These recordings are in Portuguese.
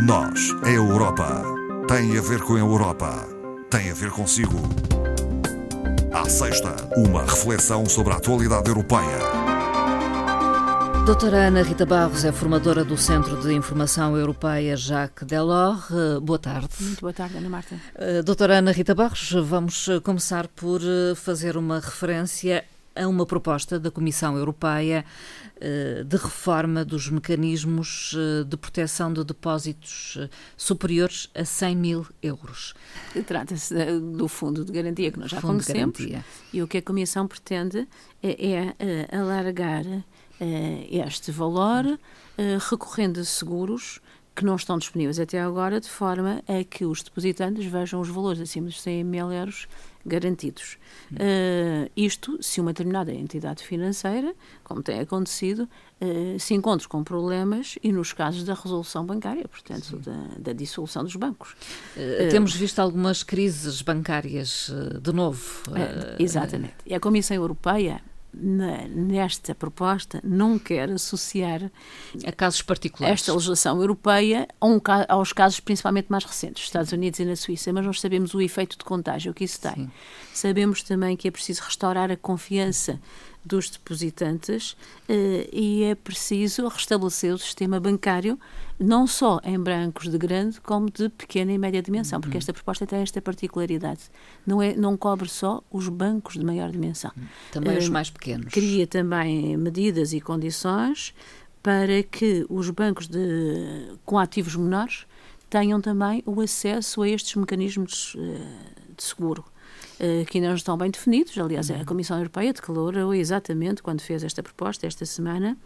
Nós, a Europa, tem a ver com a Europa, tem a ver consigo. À sexta, uma reflexão sobre a atualidade europeia. Doutora Ana Rita Barros é formadora do Centro de Informação Europeia Jacques Delors. Eh, boa tarde. Muito boa tarde, Ana Marta. Eh, doutora Ana Rita Barros, vamos eh, começar por fazer uma referência a uma proposta da Comissão Europeia eh, de reforma dos mecanismos eh, de proteção de depósitos eh, superiores a 100 mil euros. Trata-se do Fundo de Garantia que nós já fundo conhecemos e o que a Comissão pretende é, é alargar este valor recorrendo a seguros que não estão disponíveis até agora, de forma a que os depositantes vejam os valores acima dos 100 mil euros garantidos. Uh, isto se uma determinada entidade financeira, como tem acontecido, uh, se encontra com problemas e nos casos da resolução bancária, portanto, da, da, dissolução dos bancos. Uh, temos visto algumas crises bancárias de novo. exatamente. E a Comissão Europeia nesta proposta não quer associar a casos particulares esta legislação europeia aos casos principalmente mais recentes, Estados Unidos e na Suíça, mas nós sabemos o efeito de contágio que isso tem. Sim. Sabemos também que é preciso restaurar a confiança dos depositantes eh, e é preciso restabelecer o sistema bancário não só em bancos de grande como de pequena e média dimensão, porque uhum. esta proposta tem esta particularidade. Não, é, não cobre só os bancos de maior dimensão. Também uh, os mais pequenos. Cria também medidas e condições para que os bancos de, com ativos menores tenham também o acesso a estes mecanismos uh, de seguro. Eh, que ainda não estão bem definidos. Aliás, a uhum. Comissão Europeia declarou exatamente, quando fez esta proposta, esta semana,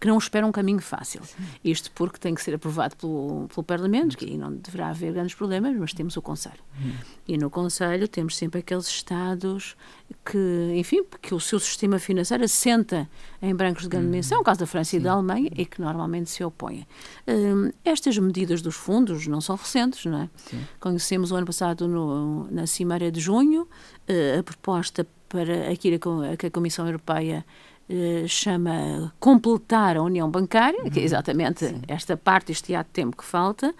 que não espera um caminho fácil. Isto porque tem que ser aprovado pelo, pelo Parlamento, que aí não deverá haver grandes problemas, mas temos o Conselho. Uhum. E no Conselho temos sempre aqueles Estados que, enfim, que o seu sistema financeiro assenta em brancos de grande uhum. dimensão, o caso da França e da Alemanha, e que normalmente se opõem. Um, estas medidas dos fundos não são recentes, não é? Sim. Conhecemos o ano passado, no, na Cimeira de Junho, uh, a proposta para aquilo que a Comissão Europeia uh, chama completar a União Bancária, uhum. que é uhum. exatamente Sim. esta parte, este de tempo que falta,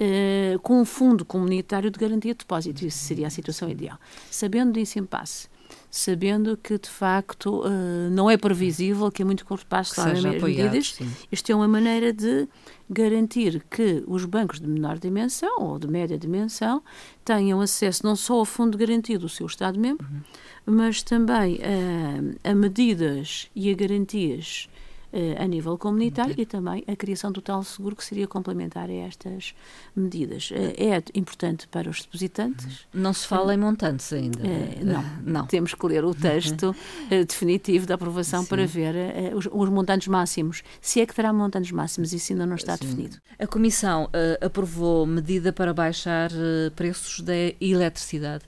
Uh, com um fundo comunitário de garantia de depósito. Isso seria a situação ideal. Sabendo desse impasse, sabendo que de facto uh, não é previsível que a muito curto prazo se as medidas. Sim. Isto é uma maneira de garantir que os bancos de menor dimensão ou de média dimensão tenham acesso não só ao fundo de garantia do seu Estado-membro, uhum. mas também a, a medidas e a garantias a nível comunitário e também a criação do tal seguro que seria complementar a estas medidas. Eh, é importante para os depositantes. Não se fala em montantes ainda. Eh, não, não. Temos que ler o texto definitivo da aprovação Sim. para ver os, os, montantes máximos. Se é que terá montantes máximos, isso ainda não está Sim. definido. A Comissão uh, aprovou medida para baixar uh, preços da eletricidade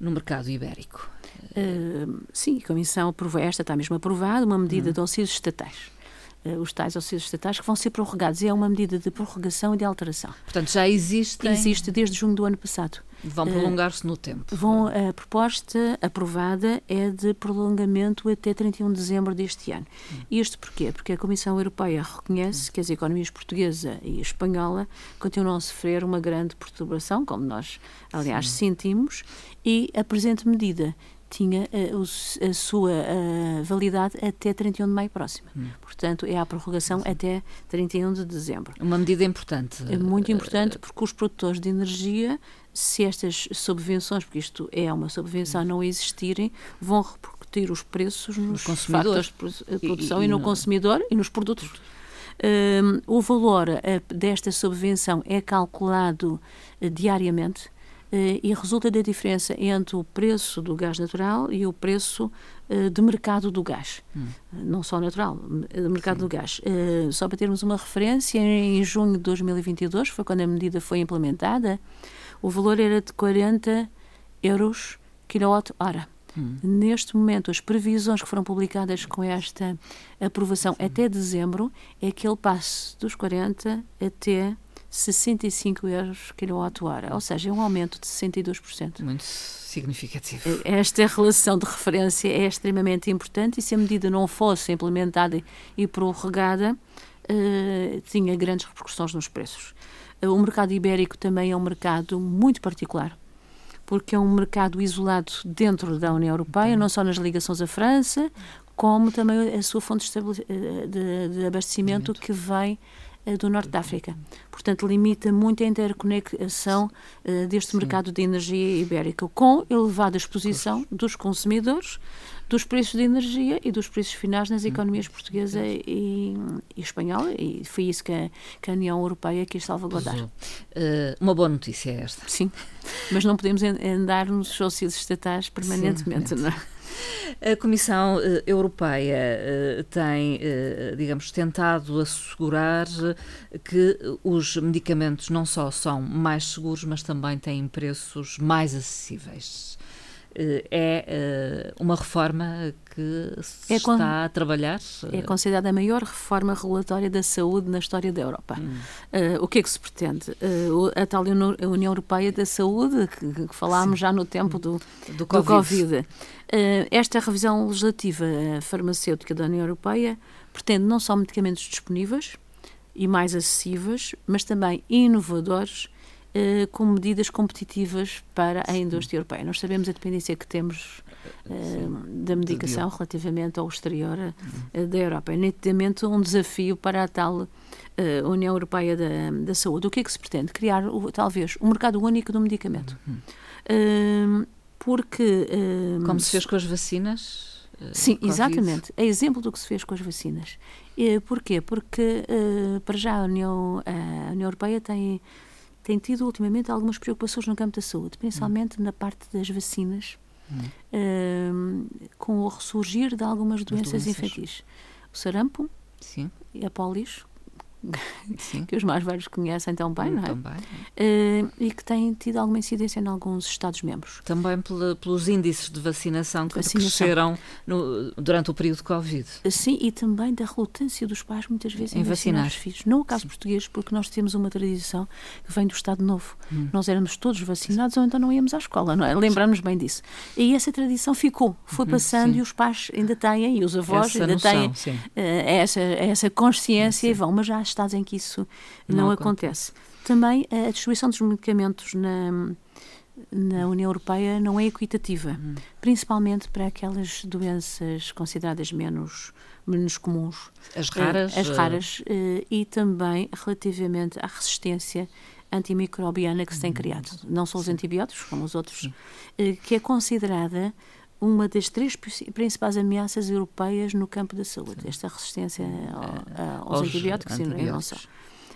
no mercado ibérico. Uh, sim, a Comissão aprovou, esta está mesmo aprovada, uma medida hum. de auxílios estatais. Eh, os tais auxílios estatais que vão ser prorrogados. E é uma medida de prorrogação e de alteração. Portanto, já existe. Existe desde junho do ano passado. Vão prolongar-se no tempo. Vão, a proposta aprovada é de prolongamento até 31 de dezembro deste ano. Hum. Isto porquê? Porque a Comissão Europeia reconhece que as economias portuguesa e espanhola continuam a sofrer uma grande perturbação, como nós, aliás, Sim. sentimos, e a presente medida tinha a, eh, a sua eh, validade até 31 de maio próximo. Hum. Portanto, é a prorrogação Sim. até 31 de dezembro. Uma medida importante. É muito importante porque os produtores de energia, se estas subvenções, porque isto é uma subvenção, não existirem, vão repercutir os preços nos consumidores de produção e, e, e no, no consumidor e nos produtos. Um, o valor desta subvenção é calculado diariamente eh, e resulta da diferença entre o preço do gás natural e o preço eh, de mercado do gás. Hum. Não só natural, de mercado Sim. do gás. Eh, só para termos uma referência, em junho de 2022, foi quando a medida foi implementada, o valor era de 40 euros quilowatt-hora. Hum. Neste momento, as previsões que foram publicadas com esta aprovação Sim. até dezembro é que ele passe dos 40 até 65 euros quilowatt-hora, ou seja, é um aumento de 62%. Muito significativo. Esta relação de referência é extremamente importante e se a medida não fosse implementada e prorrogada, uh, tinha grandes repercussões nos preços. O mercado ibérico também é um mercado muito particular porque é um mercado isolado dentro da União Europeia, não só nas ligações à França, como também a sua fonte de, de abastecimento que vem eh, do Norte da África. Portanto, limita muito a interconexão uh, deste Sim. mercado de energia ibérica, com elevada exposição dos consumidores, dos preços de energia e dos preços finais nas economias hum. portuguesa e, e espanhola, e foi isso que a, que a União Europeia quis salvaguardar. Uh, uma boa notícia é esta. Sim, mas não podemos andar nos subsídios estatais permanentemente, Sim, não é? A Comissão eh, Europeia eh, tem, eh, digamos, tentado assegurar que os medicamentos não só são mais seguros, mas também têm preços mais acessíveis. É uma reforma que se é está a trabalhar? É considerada a maior reforma regulatória da saúde na história da Europa. Hum. Uh, o que é que se pretende? Uh, a tal União Europeia da Saúde, que, que falámos Sim. já no tempo do, do Covid. Do COVID. Uh, esta revisão legislativa farmacêutica da União Europeia pretende não só medicamentos disponíveis e mais acessíveis, mas também inovadores uh, com medidas competitivas para a indústria europeia. Nós sabemos a dependência que temos uh, da medicação relativamente ao exterior uh, da Europa. É nitidamente um desafio para a tal União Europeia da, da, Saúde. O que é que se pretende? Criar, talvez, um mercado único do medicamento. Uhum porque... Uh, Como se fez com as vacinas? Sim, COVID. exatamente. É exemplo do que se fez com as vacinas. Uh, porquê? Porque, uh, para já, a União, a União Europeia tem, tem tido ultimamente algumas preocupações no campo da saúde, principalmente hum. na parte das vacinas, hum. com o ressurgir de algumas doenças, doenças. infantis. O sarampo Sim. e a polis, que os mais velhos conhecem tão bem, não é? Também. Uh, e que têm tido alguma incidência em alguns Estados-membros. Também pela, pelos índices de vacinação que vacinação. cresceram no, durante o período de Covid. Sim, e também da relutância dos pais, muitas vezes, em, em vacinar. vacinar os filhos. Não o caso Sim. português, porque nós temos uma tradição que vem do Estado Novo. Hum. Nós éramos todos vacinados ou então não íamos à escola, não é? Lembramos bem disso. E essa tradição ficou, foi uhum, passando Sim. e os pais ainda têm, e os avós essa ainda noção, têm uh, essa, essa consciência e vão, mas já estados em que isso não, não acontece. acontece. Também a distribuição dos medicamentos na, na União Europeia não é equitativa, hum. principalmente para aquelas doenças consideradas menos menos comuns, as raras, as raras uh, e também relativamente à resistência antimicrobiana que se tem hum. criado, não só os antibióticos como os outros, uh, que é considerada uma das três principais ameaças europeias no campo da saúde, esta resistência ao, aos, aos antibióticos, antibióticos. e não só.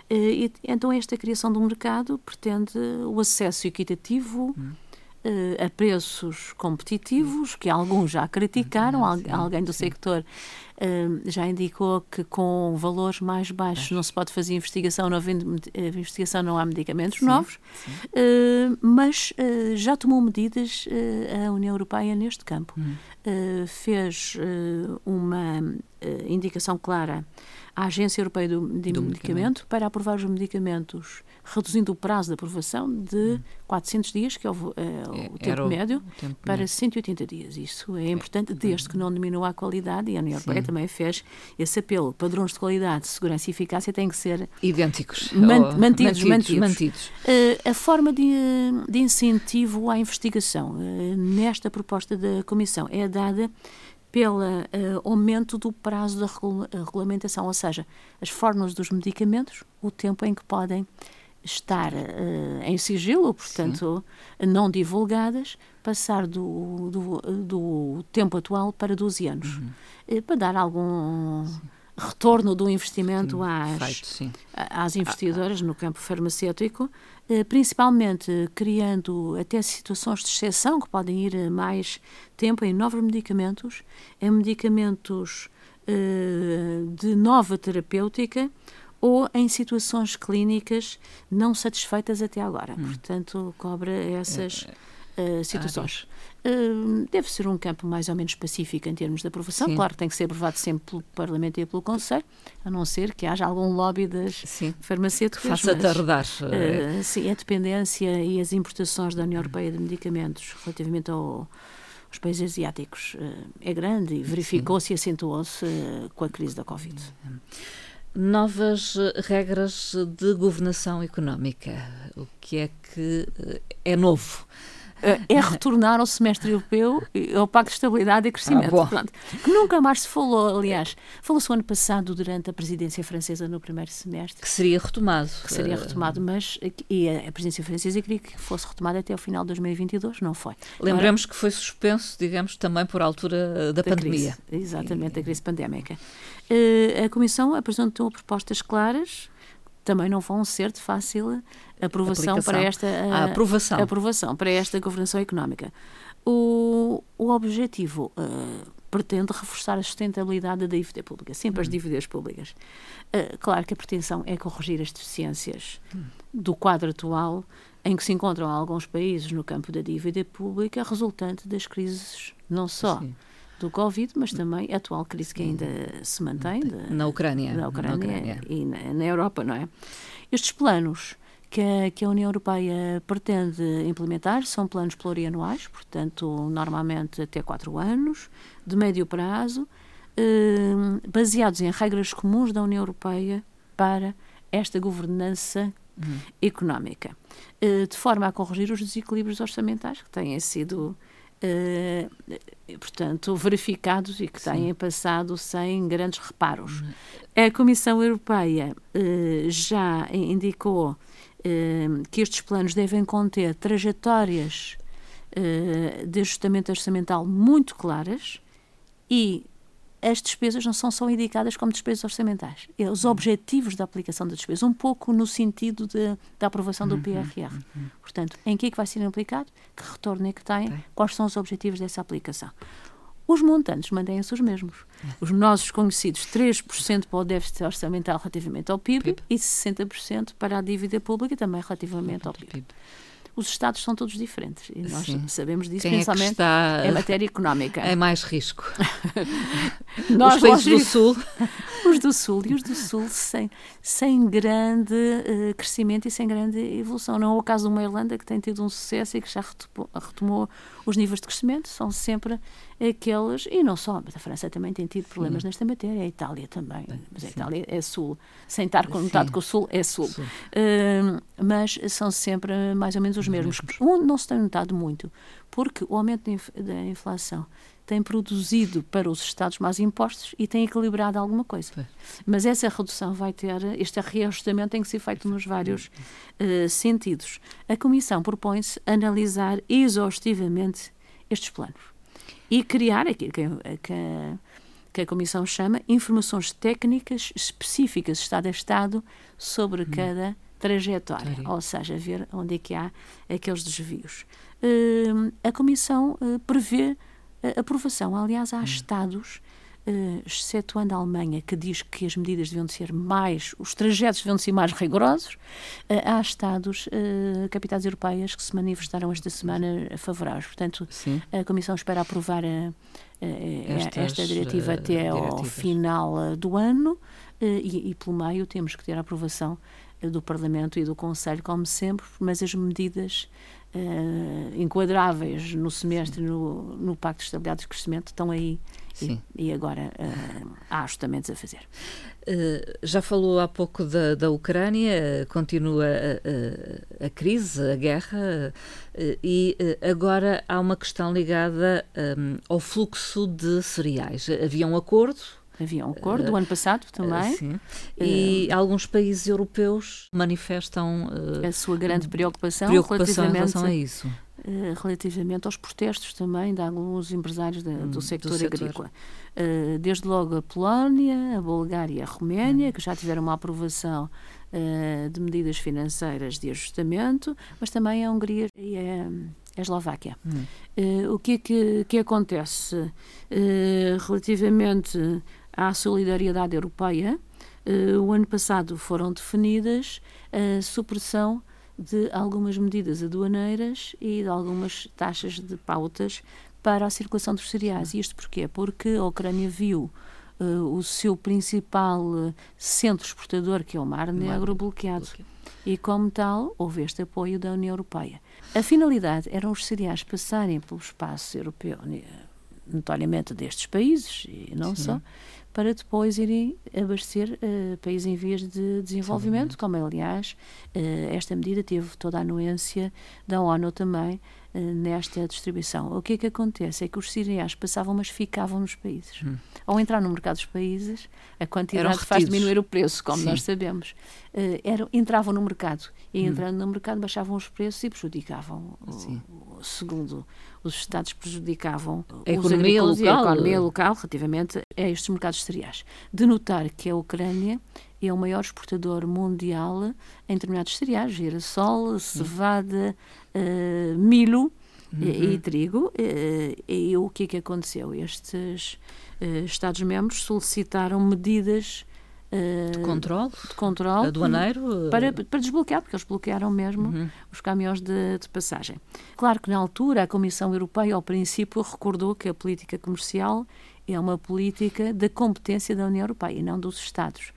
E, então, esta criação do mercado pretende o acesso equitativo hum. a preços competitivos, que alguns já criticaram, hum, sim, alguém do sim. sector já indicou que com valores mais baixos não se pode fazer investigação, não havendo eh, investigação não há medicamentos sim, novos, sim. Mas uh, já tomou medidas uh, a União Europeia neste campo. Hum. fez uma indicação clara à Agência Europeia do, de do medicamento, medicamento para aprovar os medicamentos reduzindo o prazo de aprovação de 400 hum. dias, que é o, é, o tempo médio, o tempo para médio. 180 dias. Isso é importante, desde que não diminua a qualidade, e a União Europeia também fez esse apelo. Padrões de qualidade, segurança e eficácia têm que ser idênticos, man, mantidos. mantidos. mantidos. Uh, a forma de, de, incentivo à investigação uh, nesta proposta da Comissão é dada pelo uh, aumento do prazo da regula regulamentação, ou seja, as fórmulas dos medicamentos, o tempo em que podem estar uh, em sigilo, portanto, Sim. não divulgadas, passar do, do, do, tempo atual para 12 anos, uhum. uh, para dar algum sim. Retorno do investimento sim, às, feito, às investigadoras no campo farmacêutico, uh, principalmente criando até situações de exceção que podem ir mais tempo em novos medicamentos, em medicamentos de nova terapêutica, ou em situações clínicas não satisfeitas até agora. Hum. Portanto, cobra essas uh, situações. Uh, deve ser um campo mais ou menos pacífico em termos de aprovação. Sim. Claro que tem que ser aprovado sempre pelo Parlamento e pelo Conselho, a não ser que haja algum lobby das sim. farmacêuticas. Faça tardar. Uh, sim, a dependência e as importações da União Europeia de medicamentos relativamente ao os países asiáticos é grande e verificou-se e acentuou-se com a crise da Covid. Novas regras de governação económica. O que é que é novo? É retornar ao semestre europeu, ao Pacto de Estabilidade e Crescimento. Ah, que nunca mais se falou, aliás. Falou-se o ano passado, durante a presidência francesa, no primeiro semestre. Que seria retomado. Que seria retomado, mas e a, presidência francesa queria que fosse retomada até ao final de 2022, não foi. Lembramos que foi suspenso, digamos, também por altura da, da pandemia. Crise, exatamente, e... da crise pandémica. A Comissão apresentou propostas claras, também não vão ser de fácil aprovação Aplicação. para esta a aprovação. aprovação para esta governação económica. O, o objetivo uh, pretende reforçar a sustentabilidade da dívida pública, sempre as hum. dívidas públicas. Uh, claro que a pretensão é corrigir as deficiências hum. do quadro atual em que se encontram alguns países no campo da dívida pública resultante das crises não só Sim do Covid, mas também a atual crise que ainda se mantém de, na Ucrânia, na Ucrânia, na Ucrânia. e na, na, Europa, não é? Estes planos que a, que a União Europeia pretende implementar são planos plurianuais, portanto, normalmente até quatro anos, de médio prazo, eh, baseados em regras comuns da União Europeia para esta governança uhum. económica, eh, de forma a corrigir os desequilíbrios orçamentais que têm sido Uh, portanto, verificados e que Sim. têm passado sem grandes reparos. Uhum. A Comissão Europeia uh, já indicou uh, que estes planos devem conter trajetórias de ajustamento orçamental muito claras e as despesas não são só indicadas como despesas orçamentais. É os objetivos da aplicação das despesas, um pouco no sentido de, da aprovação do PRR. Uhum, uhum. Portanto, em que é que vai ser aplicado? Que retorno é que tem? Quais são os objetivos dessa aplicação? Os montantes mantêm-se os mesmos. Os nossos conhecidos 3% para o déficit orçamental relativamente ao PIB, PIB. e 60% para a dívida pública também relativamente ao PIB. Os Estados são todos diferentes. E nós Sim. sabemos disso, Quem principalmente é está... em matéria económica. É mais risco. nós, os países do Sul. os do Sul e os do Sul sem, sem grande uh, crescimento e sem grande evolução. Não é o caso de uma Irlanda que tem tido um sucesso e que já retomou, retomou os níveis de crescimento, são sempre aqueles, e não só, mas a França também tem tido problemas Sim. nesta matéria, a Itália também, mas a Itália é Sul, sem estar conotado que o Sul é Sul. sul. Uh, mas são sempre mais ou menos os mesmos. Um não se tem notado muito, porque o aumento da inflação tem produzido para os Estados mais impostos e tem equilibrado alguma coisa. Mas essa redução vai ter, este reajustamento tem que ser feito nos vários uh, sentidos. A Comissão propõe-se analisar exaustivamente estes planos e criar aquilo que, que, que, a Comissão chama informações técnicas específicas, Estado a Estado, sobre hum. cada trajetória, ou seja, ver onde é que há aqueles desvios. Uh, a Comissão uh, prevê a aprovação, aliás, há hum. Estados uh, excetuando a Alemanha, que diz que as medidas deviam ser mais, os trajetos deviam ser mais rigorosos, uh, há Estados, uh, capitais europeias, que se manifestaram esta semana favoráveis. Portanto, Sim. a Comissão espera aprovar a, Estas, esta diretiva até ao final do ano e, e, pelo meio, temos que ter a aprovação do Parlamento e do Conselho, como sempre, mas as medidas uh, enquadráveis no semestre, no, no Pacto de Estabilidade e Crescimento, estão aí Sim. E, e agora uh, há ajustamentos a fazer. Uh, já falou há pouco da, da Ucrânia, continua a, a, a crise, a guerra, e agora há uma questão ligada um, ao fluxo de cereais. Havia um acordo Havia um acordo do ano passado também. Sim. E uh, alguns países europeus manifestam uh, a sua grande preocupação, preocupação relativamente a isso. Uh, relativamente aos protestos também de alguns empresários hum, do sector do agrícola. Uh, desde logo a Polónia, a Bulgária e a Roménia, hum. que já tiveram uma aprovação uh, de medidas financeiras de ajustamento, mas também a Hungria e a, a Eslováquia. Hum. o que é que, que acontece relativamente à solidariedade europeia? o ano passado foram definidas a supressão de algumas medidas aduaneiras e de algumas taxas de pautas para a circulação dos cereais. E isto porquê? Porque a Ucrânia viu uh, o seu principal uh, centro exportador, que é o Mar Negro, bloqueado. E, como tal, houve este apoio da União Europeia. A finalidade eram os cereais passarem pelo espaço europeu, notoriamente destes países, e não Sim. só, para depois irem abastecer uh, países em vias de desenvolvimento, como aliás uh, esta medida teve toda a anuência da ONU também nesta distribuição. O que é que acontece? É que os cereais passavam, mas ficavam nos países. Hum. Ao entrar no mercado dos países, a quantidade faz diminuir o preço, como Sim. nós sabemos. Eram, entravam no mercado e hum. entrando hum. no mercado baixavam os preços e prejudicavam, o, segundo os Estados prejudicavam a economia local, a economia local relativamente a estes mercados cereais. De notar que a Ucrânia é o maior exportador mundial em determinados cereais, girassol, cevada, uh, milho uhum. e, e, trigo. Uh, e o que é que aconteceu? Estes uh, Estados-membros solicitaram medidas de controle, de controle aduaneiro para, para desbloquear, porque eles bloquearam mesmo uhum. os caminhões de, de, passagem. Claro que na altura a Comissão Europeia, ao princípio, recordou que a política comercial é uma política da competência da União Europeia e não dos Estados.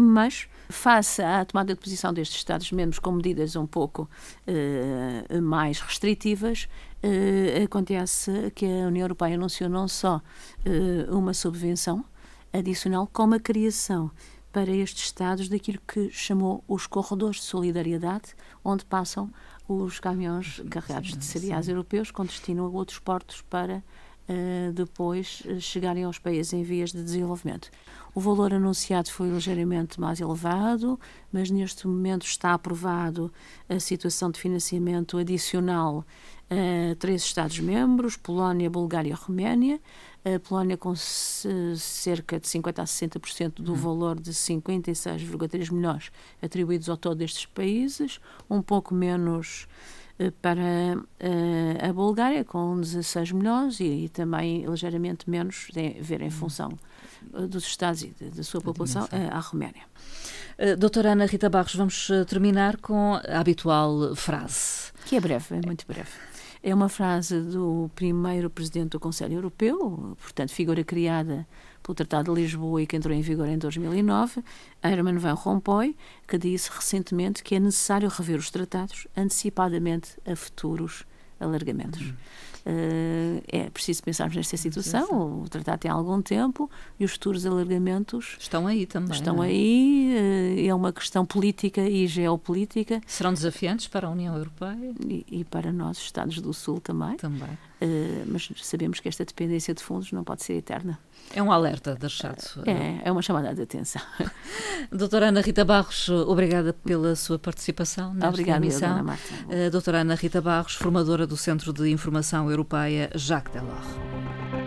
Mas, face à tomada de posição destes Estados-membros com medidas um pouco uh, mais restritivas, uh, acontece que a União Europeia anunciou não só uh, uma subvenção adicional, como a criação para estes Estados daquilo que chamou os corredores de solidariedade, onde passam os caminhões carregados de cereais europeus com destino a outros portos para uh, depois chegarem aos países em vias de desenvolvimento. O valor anunciado foi ligeiramente mais elevado, mas neste momento está aprovado a situação de financiamento adicional a três Estados-membros, Polónia, Bulgária e Roménia. A Polónia com cerca de 50% a 60% do hum. valor de 56,3 milhões atribuídos ao todo destes países, um pouco menos eh, para uh, a Bulgária, com 16 milhões, e, e, também ligeiramente menos, de, ver em hum. função uh, dos Estados e da sua população, à Roménia. doutora Ana Rita Barros, vamos terminar com a habitual frase. Que é breve, é muito breve. É uma frase do primeiro presidente do Conselho Europeu, portanto, figura criada pelo Tratado de Lisboa e que entrou em vigor em 2009, Herman Van Rompuy, que disse recentemente que é necessário rever os tratados antecipadamente a futuros alargamentos. Hum. Uh, é preciso pensarmos nesta situação. Sim, sim. O tratado tem algum tempo e os futuros alargamentos estão aí também. Estão é? aí. Uh, é uma questão política e geopolítica. Serão desafiantes para a União Europeia e, e para nós, Estados do Sul, também. Também. Uh, mas sabemos que esta dependência de fundos não pode ser eterna. É um alerta deixado. É, é uma chamada de atenção. Doutora Ana Rita Barros, obrigada pela sua participação nesta Obrigada, emissão. Dona Marta. Doutora Ana Rita Barros, formadora do Centro de Informação Europeia Jacques Delors.